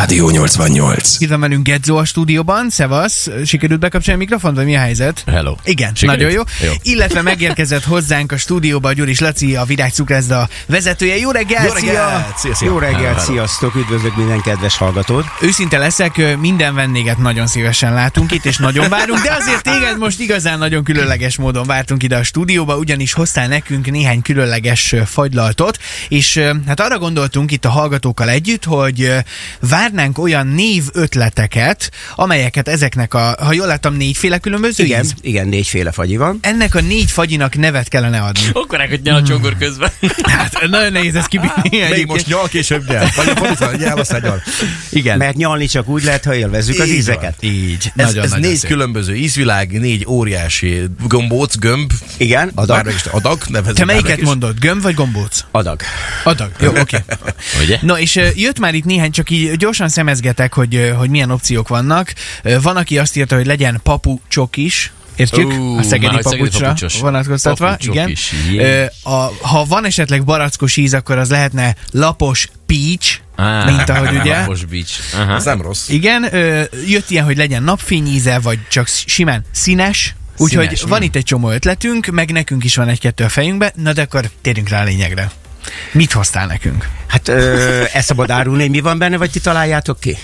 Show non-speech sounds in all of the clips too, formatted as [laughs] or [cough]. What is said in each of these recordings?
Rádió 88. Itt van velünk Gedzo a stúdióban, szevasz, sikerült bekapcsolni a mikrofont, vagy mi a helyzet? Hello. Igen, Sikerült? nagyon jó. Jó. Illetve megérkezett hozzánk a stúdióba Gyuris Laci, a Virág Cukrászda vezetője. Jó reggel, Jó reggelt! Szia, szia. Jó reggelt, sziasztok, üdvözlök minden kedves hallgatót. Őszinte leszek, minden vendéget nagyon szívesen látunk itt, és nagyon várunk, de azért téged most igazán nagyon különleges módon vártunk ide a stúdióba, ugyanis hoztál nekünk néhány különleges fagylaltot, és hát arra gondoltunk itt a hallgatókkal együtt, hogy ö, várnánk olyan név ötleteket, amelyeket ezeknek a, ha jól láttam, négyféle különböző Igen, íz. igen, négyféle fagyi van. Ennek a négy fagyinak nevet kellene adni. [laughs] Akkor hogy nyal a csongor közben. [laughs] Hát nagyon nehéz ezt kibírni. Még most nyal, később nyel. Vagy a fordítva, nyel, aztán nyal. Igen. Mert nyalni csak úgy lehet, ha élvezzük az Így ízeket. Így. Ez, nagyon, ez nagyon négy szép. különböző ízvilág, négy óriási gombóc, gömb, Igen, adag. is adag, nevezzük Te melyiket mondod? Gömb vagy gombóc? Adag. Adag. Jó, oké. Okay. No, és jött már itt néhány, csak így gyorsan szemezgetek, hogy, hogy milyen opciók vannak. Van, aki azt írta, hogy legyen papu csokis, Értjük? Ú, a szegedi már papucsra vonatkoztatva. Papucsok igen. is, a, ha van esetleg barackos íz, akkor az lehetne lapos peach, Á, mint ahogy [laughs] ugye. Lapos beach. Aha. Ez nem rossz. Igen, ö, jött ilyen, hogy legyen napfényíze, vagy csak simán színes. Úgyhogy van itt egy csomó ötletünk, meg nekünk is van egy-kettő a fejünkbe, na de akkor térjünk rá a lényegre. Mit hoztál nekünk? Hát ö, ezt szabad árulni, mi van benne, vagy ti találjátok ki?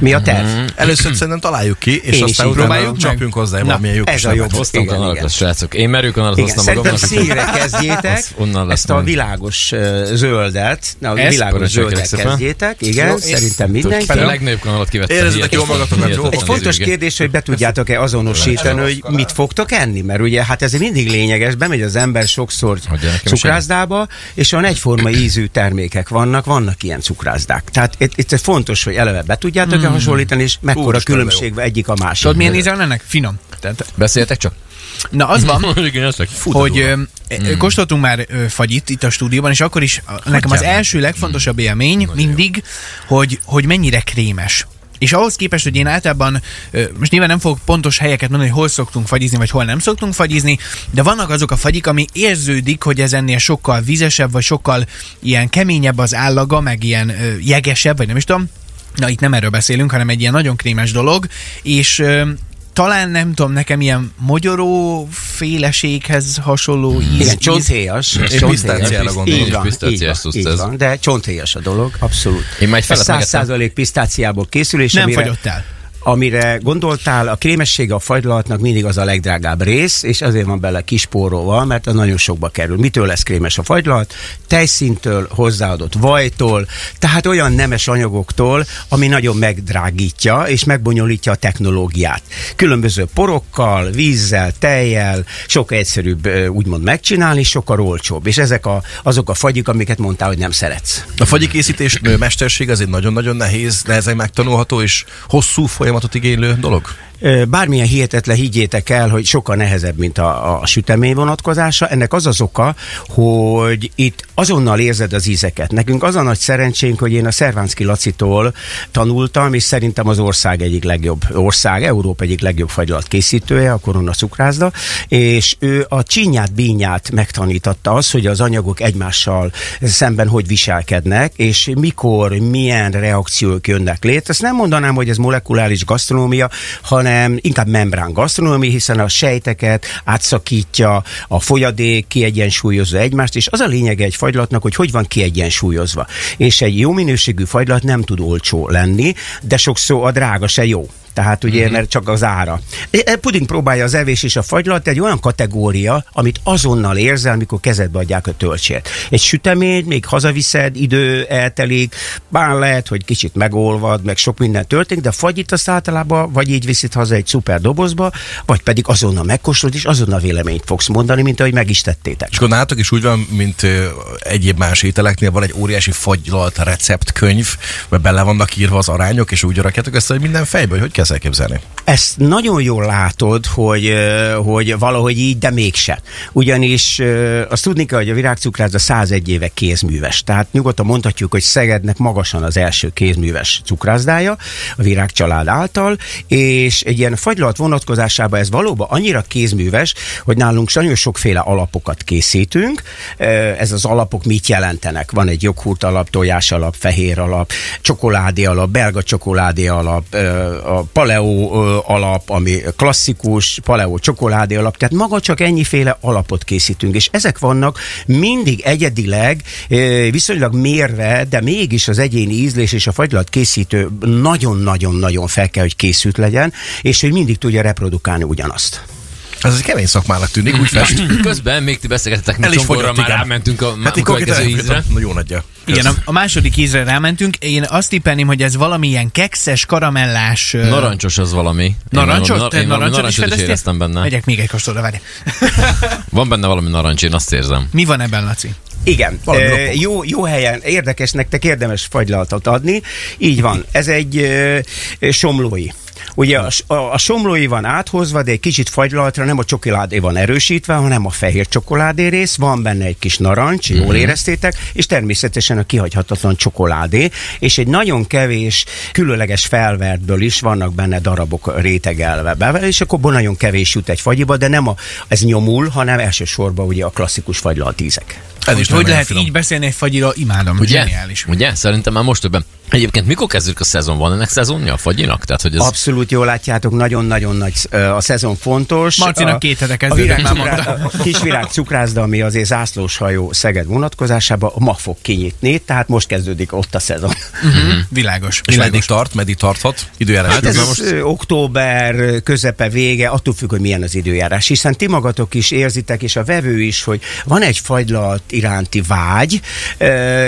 Mi a terv? Először szerintem találjuk ki, és Én aztán utána próbáljuk csapjunk hozzá Na, valamilyen jó ez a jobb. Hoztam Igen, kanalat, igen. srácok. Én merőkanalat Igen, hoztam magamnak. színre kezdjétek, [laughs] onnan ezt a világos zöldet, na, a világos zöldet kezdjétek, igen, szerintem mindenki. A legnagyobb kanalat kivettem. Érezzétek jól magatokat, Egy fontos kérdés, hogy be tudjátok-e azonosítani, hogy mit fogtok enni, mert ugye hát ez mindig lényeges, bemegy az ember sokszor cukrászdába, és olyan egyforma ízű termékek vannak, vannak ilyen cukrászdák. Tehát itt, itt fontos, hogy eleve be tudjátok-e hasonlítani, és mekkora de különbség egyik a másik. Tudod, milyen íze van ennek? Finom. Tehát, Beszéltek csak? na, az van, [laughs] Igen, hogy ö, ö, kóstoltunk már ö, fagyit itt a stúdióban, és akkor is a- nekem az első legfontosabb élmény mindig, hogy, hogy mennyire krémes. És ahhoz képest, hogy én általában, most nyilván nem fogok pontos helyeket mondani, hogy hol szoktunk fagyizni, vagy hol nem szoktunk fagyizni, de vannak azok a fagyik, ami érződik, hogy ez ennél sokkal vizesebb, vagy sokkal ilyen keményebb az állaga, meg ilyen jegesebb, vagy nem is tudom. Na, itt nem erről beszélünk, hanem egy ilyen nagyon krémes dolog, és ö, talán nem tudom, nekem ilyen mogyoró féleséghez hasonló íz. Igen, csonthéjas. Én pisztáciára gondolom. Így van, Pisztáciás így van, cucc így ez. van, de csonthéjas a dolog, abszolút. Én már egy felet Ez száz megettem. százalék pisztáciából készül, és Nem amire, fagyott el. Amire gondoltál, a krémessége a fagylalatnak mindig az a legdrágább rész, és azért van bele kispórolva, mert az nagyon sokba kerül. Mitől lesz krémes a fagylalat? Tejszintől, hozzáadott vajtól, tehát olyan nemes anyagoktól, ami nagyon megdrágítja és megbonyolítja a technológiát. Különböző porokkal, vízzel, tejjel, sokkal egyszerűbb úgymond megcsinálni, sokkal olcsóbb. És ezek a, azok a fagyik, amiket mondtál, hogy nem szeretsz. A fagyikészítés mesterség az egy nagyon-nagyon nehéz, nehezen megtanulható és hosszú folyamatot igénylő dolog. Bármilyen hihetetlen higgyétek el, hogy sokkal nehezebb, mint a, a sütemény vonatkozása. Ennek az az oka, hogy itt azonnal érzed az ízeket. Nekünk az a nagy szerencsénk, hogy én a Szervánszki Lacitól tanultam, és szerintem az ország egyik legjobb ország, Európa egyik legjobb fagylat készítője, a Korona cukrászda, és ő a csinyát, bínyát megtanította az, hogy az anyagok egymással szemben hogy viselkednek, és mikor, milyen reakciók jönnek létre. Ezt nem mondanám, hogy ez molekuláris gasztronómia, hanem inkább membrán gasztronómia, hiszen a sejteket átszakítja, a folyadék kiegyensúlyozza egymást, és az a lényege egy fagylatnak, hogy hogy van kiegyensúlyozva. És egy jó minőségű fagylat nem tud olcsó lenni, de sokszor a drága se jó. Tehát ugye, mm-hmm. mert csak az ára. E, Puding próbálja az evés és a fagylat egy olyan kategória, amit azonnal érzel, amikor kezedbe adják a töltsét. Egy sütemény, még hazaviszed, idő eltelik, bár lehet, hogy kicsit megolvad, meg sok minden történik, de a fagyit azt általában vagy így viszed haza egy szuper dobozba, vagy pedig azonnal megkóstolod, és azonnal véleményt fogsz mondani, mint ahogy meg is tettétek. És akkor nálatok is úgy van, mint egyéb más ételeknél, van egy óriási fagylalt receptkönyv, mert bele vannak írva az arányok, és úgy rakjátok ezt, hogy minden fejbe, hogy ezt elképzelni? Ezt nagyon jól látod, hogy, hogy valahogy így, de mégse. Ugyanis azt tudni kell, hogy a virágcukrászda 101 éve kézműves. Tehát nyugodtan mondhatjuk, hogy Szegednek magasan az első kézműves cukrászdája a virágcsalád által, és egy ilyen fagylalt vonatkozásában ez valóban annyira kézműves, hogy nálunk nagyon sokféle alapokat készítünk. Ez az alapok mit jelentenek? Van egy joghurt alap, tojás alap, fehér alap, csokoládé alap, belga csokoládé alap, a paleo alap, ami klasszikus, paleo csokoládé alap, tehát maga csak ennyiféle alapot készítünk, és ezek vannak mindig egyedileg, viszonylag mérve, de mégis az egyéni ízlés és a fagylalt készítő nagyon-nagyon-nagyon fel kell, hogy készült legyen, és hogy mindig tudja reprodukálni ugyanazt. Ez egy kemény szakmának tűnik, úgy fest. [laughs] Közben még ti beszélgetetek, El mi csongorra már rámentünk a Hát következő ízre. Jó nagyja. Igen, a, a második ízre rámentünk. Én azt tippelném, hogy ez valamilyen kekszes, karamellás... Narancsos az valami. Én Narancsos? Te Én valami narancsot is is éreztem benne. Megyek még egy kóstolra, várj. [laughs] Van benne valami narancs, én azt érzem. Mi van ebben, Laci? Igen, e, jó, jó helyen, érdekes nektek, érdemes fagylaltot adni. Így van, ez egy e, somlói. Ugye a, a, a somlói van áthozva, de egy kicsit fagylaltra nem a csokoládé van erősítve, hanem a fehér csokoládé rész, van benne egy kis narancs, jól éreztétek, és természetesen a kihagyhatatlan csokoládé, és egy nagyon kevés különleges felvertből is vannak benne darabok rétegelve. Be, és akkor nagyon kevés jut egy fagyiba, de nem a, ez nyomul, hanem elsősorban ugye a klasszikus fagylalt ízek. Ez Hogy, is hogy lehet finom. így beszélni egy fagyira? Imádom, Ugye? zseniális. Ugye? Szerintem már most többen. Egyébként mikor kezdődik a szezon? Van ennek szezonja a fagyinak? Tehát, hogy ez... Abszolút jól látjátok, nagyon-nagyon nagy a szezon fontos. Marcinak a, két hete a, kezdődik, virág mondta. a kisvirág cukrászda, ami azért zászlós hajó Szeged vonatkozásában ma fog kinyitni, tehát most kezdődik ott a szezon. Uh-huh. Világos. És meddig tart, meddig tarthat? Időjárás. Hát ez közben most október közepe vége, attól függ, hogy milyen az időjárás, hiszen ti magatok is érzitek, és a vevő is, hogy van egy fagylalt iránti vágy,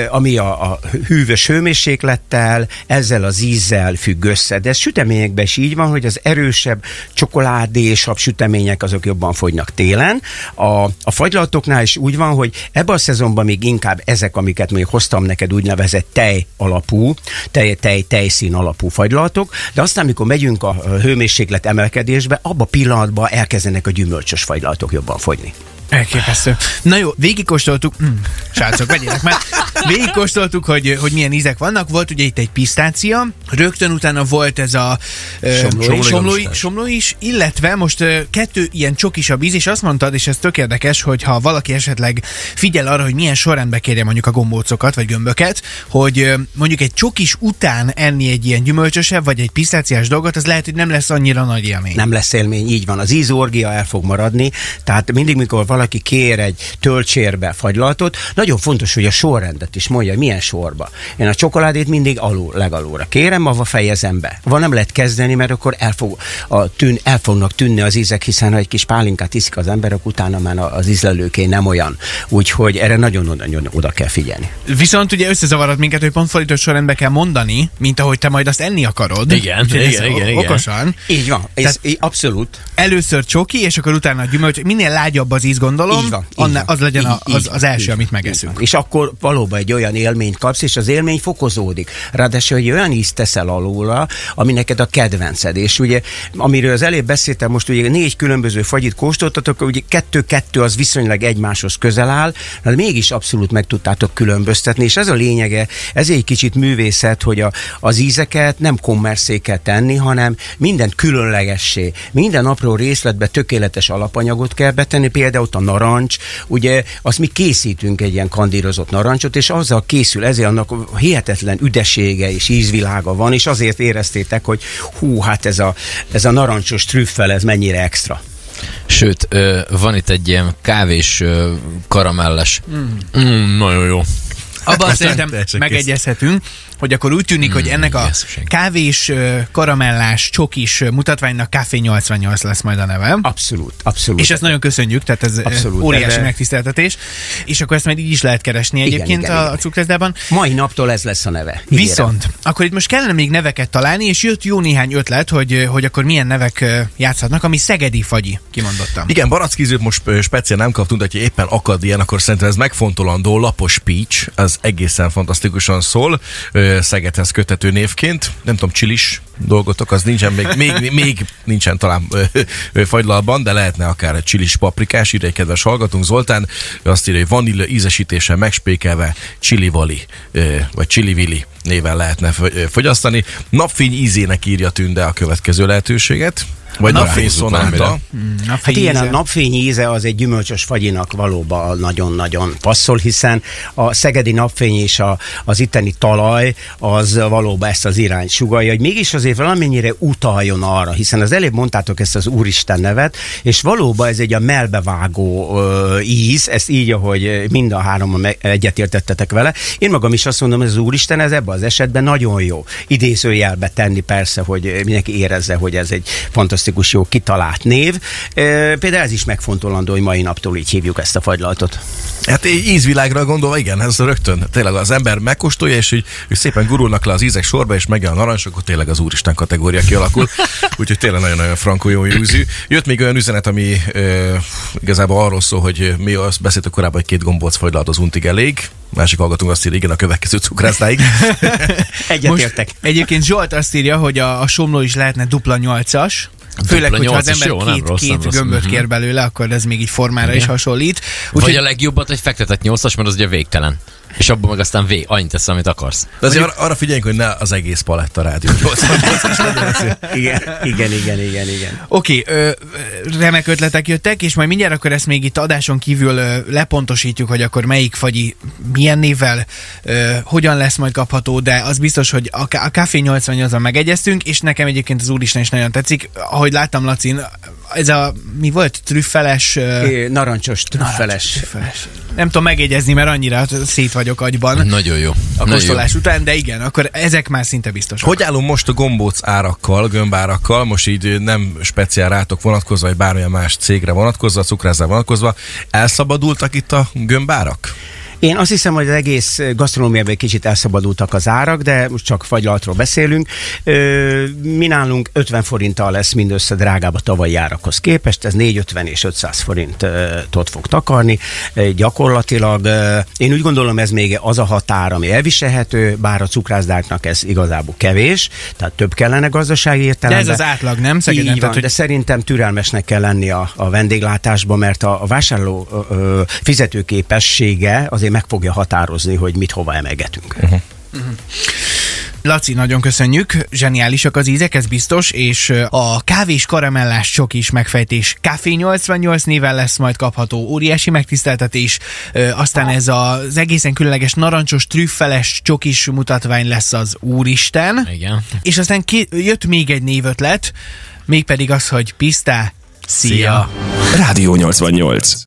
ami a, a hűvös hőmérséklettel, ezzel az ízzel függ össze. De ez süteményekben is így van, hogy az erősebb csokoládésabb sütemények azok jobban fogynak télen. A, a fagylaltoknál is úgy van, hogy ebben a szezonban még inkább ezek, amiket még hoztam neked úgynevezett tej alapú, tej, tej, tejszín alapú fagylaltok, de aztán, amikor megyünk a hőmérséklet emelkedésbe, abban a pillanatban elkezdenek a gyümölcsös fagylaltok jobban fogyni. Elképesztő. Na jó, végigkóstoltuk, mm, srácok, vegyenek már, végigkóstoltuk, hogy, hogy milyen ízek vannak. Volt ugye itt egy pisztácia, rögtön utána volt ez a Somlói. somlói, somlói, is, illetve most kettő ilyen csokisabb íz, és azt mondtad, és ez tök érdekes, hogy ha valaki esetleg figyel arra, hogy milyen sorrendbe kérje mondjuk a gombócokat, vagy gömböket, hogy mondjuk egy csokis után enni egy ilyen gyümölcsösebb, vagy egy pisztáciás dolgot, az lehet, hogy nem lesz annyira nagy élmény. Nem lesz élmény, így van. Az ízorgia el fog maradni, tehát mindig, mikor valaki kér egy töltsérbe fagylaltot, nagyon fontos, hogy a sorrendet is mondja, hogy milyen sorba. Én a csokoládét mindig alul, legalulra kérem, avval fejezem be. Van nem lehet kezdeni, mert akkor el, fog, a tűn, el fognak tűnni az ízek, hiszen ha egy kis pálinkát iszik az emberek, utána már az ízlelőké nem olyan. Úgyhogy erre nagyon-nagyon oda kell figyelni. Viszont ugye összezavarod minket, hogy pont fordított sorrendben kell mondani, mint ahogy te majd azt enni akarod. Igen, Úgyhogy ez igen, o- igen, igen. Okosan. Így van, ez Tehát- í- abszolút. Először csoki, és akkor utána a gyümölcs. Minél lágyabb az íz, gondolom, Így van, így annál, van. az legyen a, Így- az, így az van, első, így amit megeszünk. így. És akkor valóban egy olyan élményt kapsz, és az élmény fokozódik. Ráadásul egy olyan ízt teszel alulra, ami neked a kedvenced. És ugye, amiről az előbb beszéltem, most ugye négy különböző fagyit kóstoltatok, ugye kettő-kettő az viszonylag egymáshoz közel áll, de mégis abszolút meg tudtátok különböztetni, és ez a lényege, ez egy kicsit művészet, hogy a, az ízeket nem kommerszé kell tenni, hanem minden különlegessé, minden apró részletbe tökéletes alapanyagot kell betenni, például ott a narancs, ugye azt mi készítünk egy ilyen kandírozott narancsot, és azzal készül, ezért annak hihetetlen üdesége és ízvilága van, és azért éreztétek, hogy hú, hát ez a, ez a narancsos trüffel, ez mennyire extra. Sőt, van itt egy ilyen kávés karamelles. Mm. Mm, nagyon jó. Abban szerintem megegyezhetünk, hogy akkor úgy tűnik, hogy ennek a kávés, karamellás, csokis mutatványnak Café 88 lesz majd a neve. Abszolút, abszolút. És ezt nagyon köszönjük, tehát ez Abszolút, óriási ebbe- megtiszteltetés. És akkor ezt majd így is lehet keresni egyébként igen, a, igen. a cukrászdában. Mai naptól ez lesz a neve. Ígérem. Viszont, akkor itt most kellene még neveket találni, és jött jó néhány ötlet, hogy, hogy akkor milyen nevek játszhatnak, ami szegedi fagyi, kimondottam. Igen, barackízőt most speciál nem kaptunk, de ha éppen akad ilyen, akkor szerintem ez megfontolandó, lapos peach, az egészen fantasztikusan szól. Szegedhez kötető névként. Nem tudom, csilis dolgotok, az nincsen még, még, még nincsen talán fagylalban, de lehetne akár egy csilis paprikás, ide egy kedves hallgatunk, Zoltán, azt írja, hogy vanília ízesítéssel megspékelve chili vali, ö, vagy chili vili néven lehetne fogyasztani. Napfény ízének írja Tünde a következő lehetőséget. Vagy napfény szonáta. valamire. Hát ilyen a napfény íze az egy gyümölcsös fagyinak valóban nagyon-nagyon passzol, hiszen a szegedi napfény és a, az itteni talaj az valóban ezt az irányt sugalja, hogy mégis azért valamennyire utaljon arra, hiszen az előbb mondtátok ezt az Úristen nevet, és valóban ez egy a melbevágó ö, íz, ezt így, ahogy mind a három egyetértettetek vele. Én magam is azt mondom, hogy az Úristen ez ebben az esetben nagyon jó. Idézőjelbe tenni persze, hogy mindenki érezze, hogy ez egy fantasztikus jó kitalált név. E, például ez is megfontolandó, hogy mai naptól így hívjuk ezt a fagylaltot. Hát így ízvilágra gondolva, igen, ez rögtön. Tényleg az ember megkóstolja, és hogy, hogy szépen gurulnak le az ízek sorba, és megjön a narancs, akkor tényleg az úristen kategória kialakul. [laughs] Úgyhogy tényleg nagyon-nagyon frankó jó ízű. Jött még olyan üzenet, ami ö, igazából arról szól, hogy mi azt beszéltük korábban, hogy két gombóc fagylalt az untig elég. Másik hallgatunk azt írja, igen, a következő cukrászdáig. [laughs] Egyetértek. Egyébként Zsolt azt írja, hogy a, a somló is lehetne dupla nyolcas. Főleg, Dupla hogyha az ember jó, nem két, rossz, nem két rossz. gömböt Mhm. kér belőle, akkor ez még így formára is hasonlít. Vagy Úgyhogy a legjobbat, hogy fektetett nyolcas, mert az ugye végtelen. És abban meg aztán vé, annyit tesz, amit akarsz. De azért arra, arra figyeljünk, hogy ne az egész paletta rádió 88-as legyen azért. Igen, igen, igen, igen, igen. Oké, ö, remek ötletek jöttek, és majd mindjárt akkor ezt még itt adáson kívül lepontosítjuk, hogy akkor melyik fagyi milyen névvel, hogyan lesz majd kapható, de az biztos, hogy a Café 88-on megegyeztünk, és nekem egyébként az Úristen is nagyon tetszik. Ahogy láttam, Lacin, ez a, mi volt, trüffeles... É, Narancsos, trüffeles. trüffeles. Nem tudom megjegyezni, mert annyira szét vagyok agyban Nagyon jó. a kóstolás után, de igen, akkor ezek már szinte biztosak. Hogy állunk most a gombóc árakkal, gömbárakkal, most így nem speciál rátok vonatkozva, vagy bármilyen más cégre vonatkozva, cukrászra vonatkozva, elszabadultak itt a gömbárak? Én azt hiszem, hogy az egész gasztronómiában egy kicsit elszabadultak az árak, de most csak fagylaltról beszélünk. Mi nálunk 50 forinttal lesz mindössze drágább a tavalyi árakhoz képest, ez 450 és 500 forintot fog takarni. Gyakorlatilag én úgy gondolom, ez még az a határ, ami elviselhető, bár a cukrászdáknak ez igazából kevés, tehát több kellene gazdasági De értelemben. ez az átlag, nem? Szegeden, Így van, tehát, hogy de szerintem türelmesnek kell lenni a, a vendéglátásban, mert a, a vásárló ö, ö, fizetőképessége azért meg fogja határozni, hogy mit hova emelgetünk. Uh-huh. Laci, nagyon köszönjük, zseniálisak az ízek, ez biztos, és a kávés karamellás sok is megfejtés Café 88 néven lesz majd kapható, óriási megtiszteltetés, aztán ez az egészen különleges narancsos, trüffeles csokis mutatvány lesz az Úristen, Igen. és aztán ki, jött még egy névötlet, mégpedig az, hogy Pisztá, szia! Szia. Rádió 88.